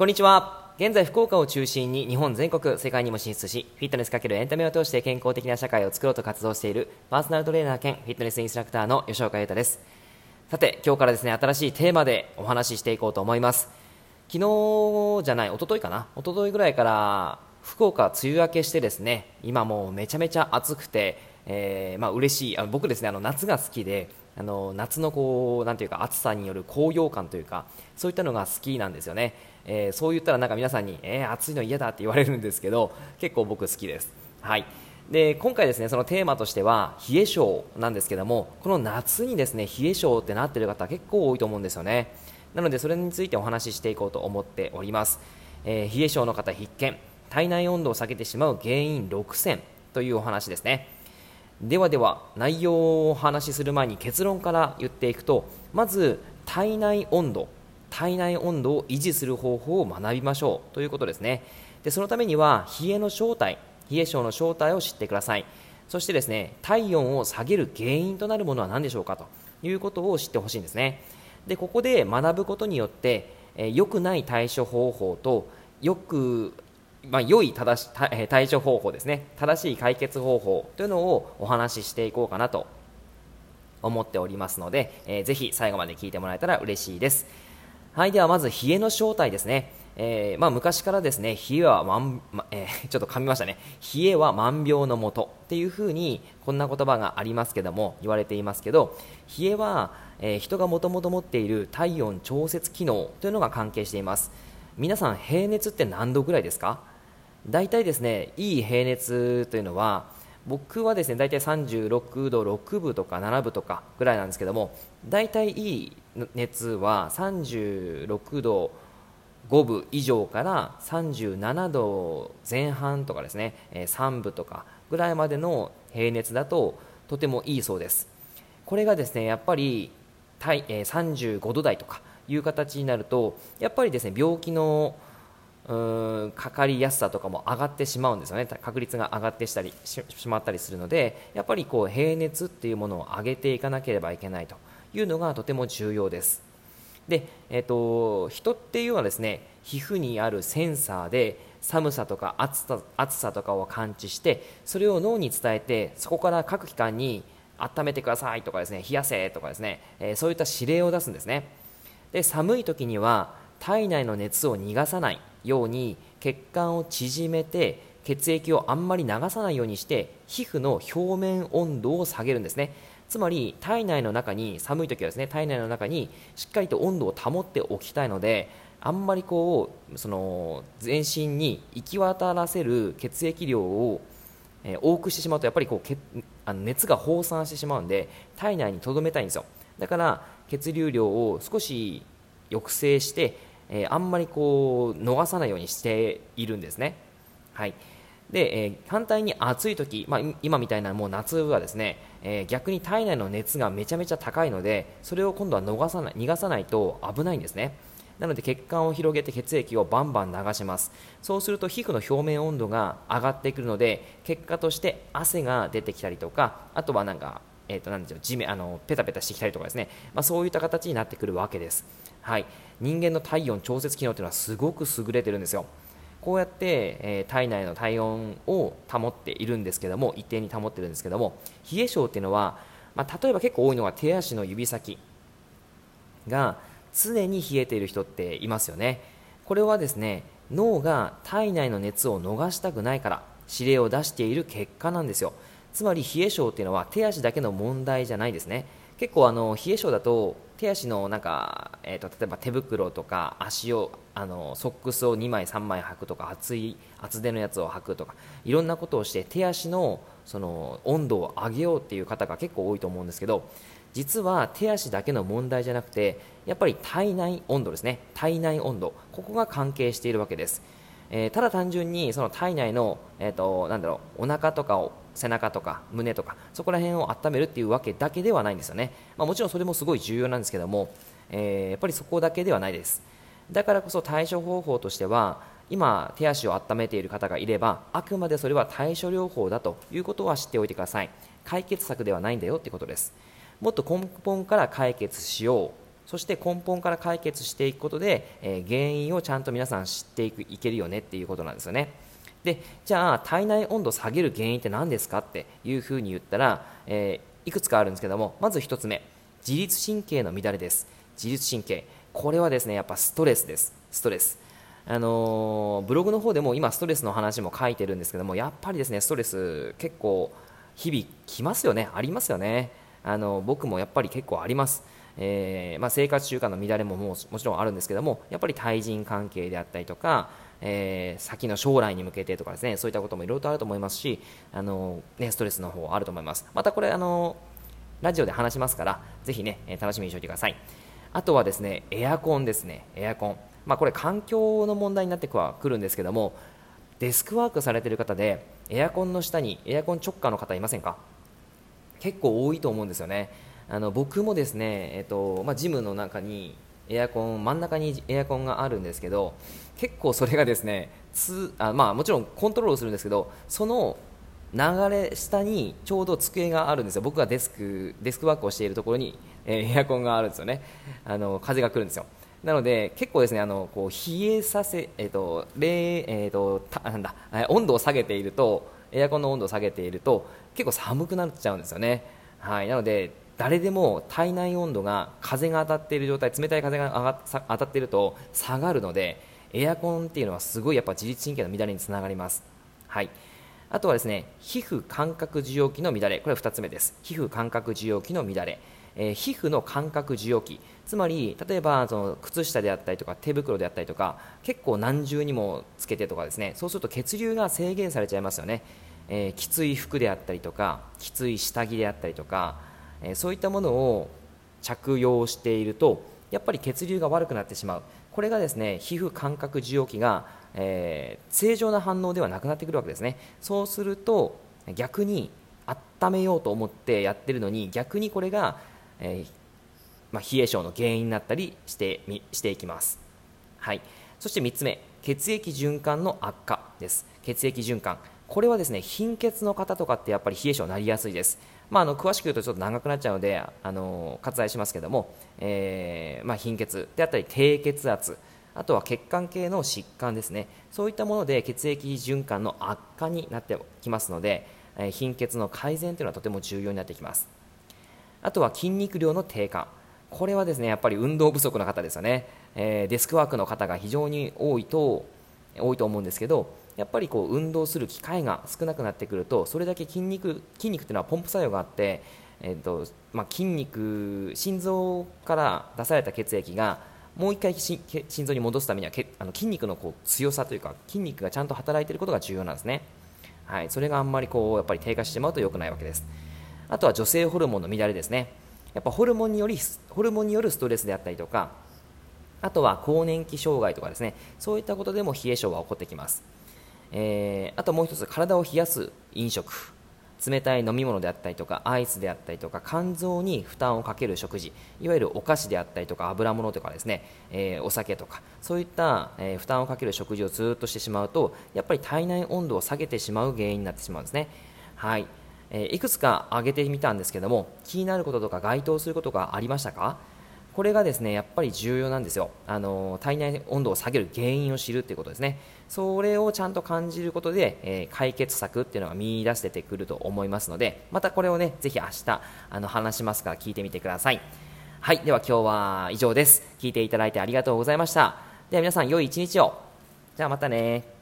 こんにちは。現在福岡を中心に日本全国世界にも進出しフィットネスかけるエンタメを通して健康的な社会を作ろうと活動しているパーソナルトレーナー兼フィットネスインストラクターの吉岡優太です。さて今日からですね新しいテーマでお話ししていこうと思います。昨日じゃない一昨日かな？一昨日ぐらいから福岡梅雨明けしてですね今もうめちゃめちゃ暑くて、えー、まあ嬉しいあ僕ですねあの夏が好きであの夏のこうなんていうか暑さによる高揚感というかそういったのが好きなんですよね。えー、そう言ったらなんか皆さんに、えー、暑いの嫌だって言われるんですけど結構僕好きです。はい。で今回ですねそのテーマとしては冷え性なんですけどもこの夏にですね冷え性ってなってる方結構多いと思うんですよね。なのでそれについてお話ししていこうと思っております、えー、冷え性の方必見。体内温度を下げてしまう原因6選というお話ですね。ではでは内容をお話しする前に結論から言っていくとまず体内温度体内温度を維持する方法を学びましょうということですね。でそのためには冷えの正体冷え性の正体を知ってください。そしてですね体温を下げる原因となるものは何でしょうかということを知ってほしいんですね。でここで学ぶことによってえ良くない対処方法とよくまあ、良い正し対処方法ですね。正しい解決方法というのをお話ししていこうかなと思っておりますので、えー、ぜひ最後まで聞いてもらえたら嬉しいです。はいではまず冷えの正体ですね、えー、まあ、昔からですね冷えは万、まえー、ちょっと噛みましたね。冷えは万病のもと。っていうふうにこんな言葉がありますけども言われていますけど冷えは、えー、人がもともと持っている体温調節機能というのが関係しています。皆さん平熱って何度ぐらいですか？大体ですねいい平熱というのは僕はですね大体36度6分とか7分とかぐらいなんですけども大体いい熱は36度5分以上から37度前半とかですね3分とかぐらいまでの平熱だととてもいいそうです。これがですねやっぱり35度台とかいう形になるとやっぱりですね病気のうんかかりやすさとかも上がってしまうんですよね。確率が上がってしたりしまったりするのでやっぱりこう平熱っていうものを上げていかなければいけないというのがとても重要です。で、えーと、人っていうのはですね皮膚にあるセンサーで寒さとか暑さ暑さとかを感知してそれを脳に伝えてそこから各機関に温めてくださいとかですね冷やせとかですね、えー、そういった指令を出すんですね。で寒い時には体内の熱を逃がさないように血管を縮めて血液をあんまり流さないようにして皮膚の表面温度を下げるんですね。つまり体内の中に寒い時はですね体内の中にしっかりと温度を保っておきたいのであんまりこうその全身に行き渡らせる血液量を、え多くしてしまうとやっぱりこうあの熱が放散してしまうんで体内に留めたいんですよ。だから血流量を少し抑制してえー、あんまりこう逃さないようにしているんですね。はい。で、えー、反対に暑い時、まあ、今みたいなもう夏はですね、えー、逆に体内の熱がめちゃめちゃ高いのでそれを今度は逃さない逃がさないと危ないんですね。なので血管を広げて血液をバンバン流します。そうすると皮膚の表面温度が上がってくるので結果として汗が出てきたりとかあとはなんかえーと、なんでしょう地面あのペタペタしてきたりとかですね、まあ、そういった形になってくるわけです、はい、人間の体温調節機能というのはすごく優れてるんですよ。こうやって、えー、体内の体温を保っているんですけども一定に保っているんですけども冷え性っていうのは、まあ、例えば結構多いのは手足の指先が常に冷えている人っていますよね。これはですね脳が体内の熱を逃したくないから指令を出している結果なんですよ。つまり冷え性っていうのは手足だけの問題じゃないですね。結構あの冷え性だと手足のなんか、えーと、例えば手袋とか足をあのソックスを2枚3枚履くとか厚い厚手のやつを履くとかいろんなことをして手足のその温度を上げようっていう方が結構多いと思うんですけど実は手足だけの問題じゃなくてやっぱり体内温度ですね。体内温度。ここが関係しているわけです。えー、ただ単純にその体内の、えーと、なんだろうお腹とかを背中とか胸とかそこら辺を温めるっていうわけだけではないんですよね、まあ、もちろんそれもすごい重要なんですけども、えー、やっぱりそこだけではないです。だからこそ対処方法としては今手足を温めている方がいればあくまでそれは対処療法だということは知っておいてください。解決策ではないんだよってことです。もっと根本から解決しよう。そして根本から解決していくことで、えー、原因をちゃんと皆さん知っていくいけるよねっていうことなんですよね。でじゃあ体内温度を下げる原因って何ですかっていうふうに言ったら、えー、いくつかあるんですけどもまず1つ目自律神経の乱れです。自律神経。これはですねやっぱストレスです。ストレス。あのー、ブログの方でも今ストレスの話も書いてるんですけどもやっぱりですねストレス結構日々来ますよね。ありますよね。あの僕もやっぱり結構あります。えー、まあ、生活習慣の乱れもももちろんあるんですけどもやっぱり対人関係であったりとか、えー、先の将来に向けてとかですねそういったこともいろいろとあると思いますしあの、ね、ストレスの方あると思います。またこれあのラジオで話しますからぜひね楽しみにしておいてください。あとはですねエアコンですね。エアコン。まあ、これ環境の問題になってはくるんですけどもデスクワークされている方でエアコンの下にエアコン直下の方いませんか？結構多いと思うんですよね。あの僕もですね、えっとまあ、ジムの中にエアコン真ん中にエアコンがあるんですけど結構それがですねつあ、まあ、もちろんコントロールするんですけどその流れ下にちょうど机があるんですよ。僕がデスクデスクワークをしているところに、えー、エアコンがあるんですよね。あの風が来るんですよ。なので結構ですねあのこう冷えさせえっ、ー、と冷えっ、ー、となんだ温度を下げているとエアコンの温度を下げていると結構寒くなっちゃうんですよね。はい。なので誰でも体内温度が風が当たっている状態冷たい風が当たっていると下がるのでエアコンっていうのはすごいやっぱ自律神経の乱れにつながります。はい。あとはですね皮膚感覚受容器の乱れ。これは2つ目です。皮膚感覚受容器の乱れ、えー、皮膚の感覚受容器。つまり例えばその靴下であったりとか手袋であったりとか結構何重にもつけてとかですね。そうすると血流が制限されちゃいますよね、えー、きつい服であったりとかきつい下着であったりとかえそういったものを着用しているとやっぱり血流が悪くなってしまう。これがですね皮膚感覚受容器が、えー、正常な反応ではなくなってくるわけですね。そうすると逆に温めようと思ってやってるのに逆にこれが、えー、まあ、冷え性の原因になったりしてしていきます、はい、そして3つ目血液割の悪化です。血液循環。これはですね貧血の方とかってやっぱり冷え性になりやすいです。まあ、あの詳しく言うとちょっと長くなっちゃうのであの割愛しますけども、えー、まあ、貧血であったり低血圧あとは血管系の疾患ですね。そういったもので血液循環の悪化になってきますので、えー、貧血の改善というのはとても重要になってきます。あとは筋肉量の低下。これはですねやっぱり運動不足の方ですよね、えー、デスクワークの方が非常に多いと多いと思うんですけどやっぱりこう運動する機会が少なくなってくるとそれだけ筋肉筋肉っていうのはポンプ作用があって、えーとまあ、筋肉心臓から出された血液がもう一回心臓に戻すためにはけあの筋肉のこう強さというか筋肉がちゃんと働いていることが重要なんですね、はい、それがあんまりこうやっぱり低下してしまうと良くないわけです。あとは女性ホルモンの乱れですね。やっぱホルモンによりホルモンによるストレスであったりとかあとは更年期障害とかですね。そういったことでも冷え性は起こってきます。えー、あともう一つ体を冷やす飲食。冷たい飲み物であったりとかアイスであったりとか肝臓に負担をかける食事。いわゆるお菓子であったりとか油物とかですね、えー、お酒とか。そういった、えー、負担をかける食事をずっとしてしまうとやっぱり体内温度を下げてしまう原因になってしまうんですね。はい、えー、いくつか挙げてみたんですけども気になることとか該当することがありましたか？これがですねやっぱり重要なんですよ。あの体内温度を下げる原因を知るということですね。それをちゃんと感じることで、えー、解決策っていうのが見出せてくると思いますのでまたこれをねぜひ明日あの話しますから聞いてみてください。はいでは今日は以上です。聞いていただいてありがとうございました。では皆さん良い一日を。じゃあまたね。